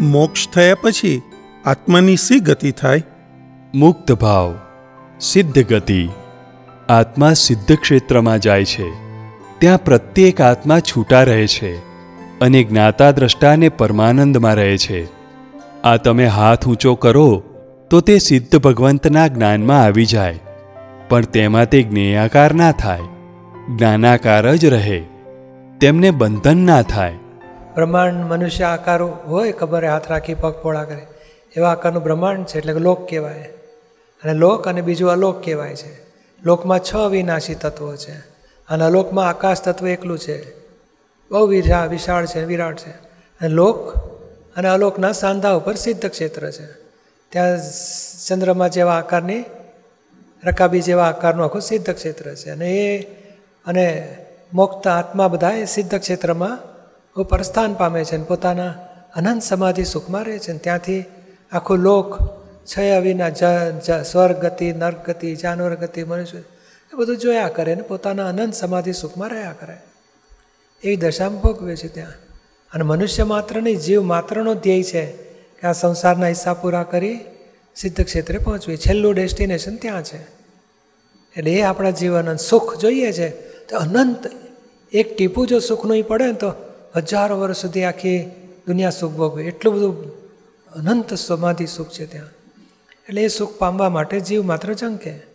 મોક્ષ થયા પછી આત્માની સી ગતિ થાય? મુક્ત ભાવ, સિદ્ધ ગતિ. આત્મા સિદ્ધ ક્ષેત્રમાં જાય છે. ત્યાં પ્રત્યેક આત્મા છૂટા રહે છે અને જ્ઞાતા દ્રષ્ટાને પરમાનંદમાં રહે છે. આ તમે હાથ ઊંચો કરો તો તે સિદ્ધ ભગવંતના જ્ઞાનમાં આવી જાય. પણ તેમાં તે જ્ઞેયાકાર ના થાય. જ્ઞાનાકાર જ રહે. તેમને બંધન ના થાય. બ્રહ્માંડ મનુષ્ય આકારો હોય ખબર હાથ રાખી પગ પોળા કરે. એવા આકારનું બ્રહ્માંડ છે એટલે લોક કહેવાય. અને લોક અને બીજું અલોક કહેવાય છે. લોકમાં છ અવિનાશી તત્વો છે. અને અલોકમાં આકાશ તત્વ એકલું છે. બહુ વિરા, વિશાળ છે, વિરાટ છે. અને લોક અને અલોકના સાંધા ઉપર સિદ્ધ ક્ષેત્ર છે. ત્યાં ચંદ્રમાં જેવા આકારની રકાબી જેવા આકારનું આખું સિદ્ધ ક્ષેત્ર છે. અને એ અને મોક્ત આત્મા બધા એ સિદ્ધ ક્ષેત્રમાં ઉપર સ્થાન પામે છે અને પોતાના અનંત સમાધિ સુખમાં રહે છે. અને ત્યાંથી આખું લોક છય વિના જ, સ્વર્ગ ગતિ, નર્ક ગતિ, જાનવર ગતિ, મનુષ્ય એ બધું જોયા કરે ને પોતાના અનંત સમાધિ સુખમાં રહ્યા કરે. એવી દશામાં ભોગવે છે ત્યાં. અને મનુષ્ય માત્ર નહીં જીવ માત્રનો ધ્યેય છે કે આ સંસારના હિસ્સા પૂરા કરી સિદ્ધ ક્ષેત્રે પહોંચવી. છેલ્લું ડેસ્ટિનેશન ત્યાં છે. એટલે એ આપણા જીવન સુખ જોઈએ છે. તો અનંત એક ટીપું જો સુખનું ય પડે ને તો હજારો વર્ષ સુધી આખી દુનિયા સુખ ભોગવે. એટલું બધું અનંત સમાધિ સુખ છે ત્યાં. એટલે એ સુખ પામવા માટે જીવ માત્ર જંકે.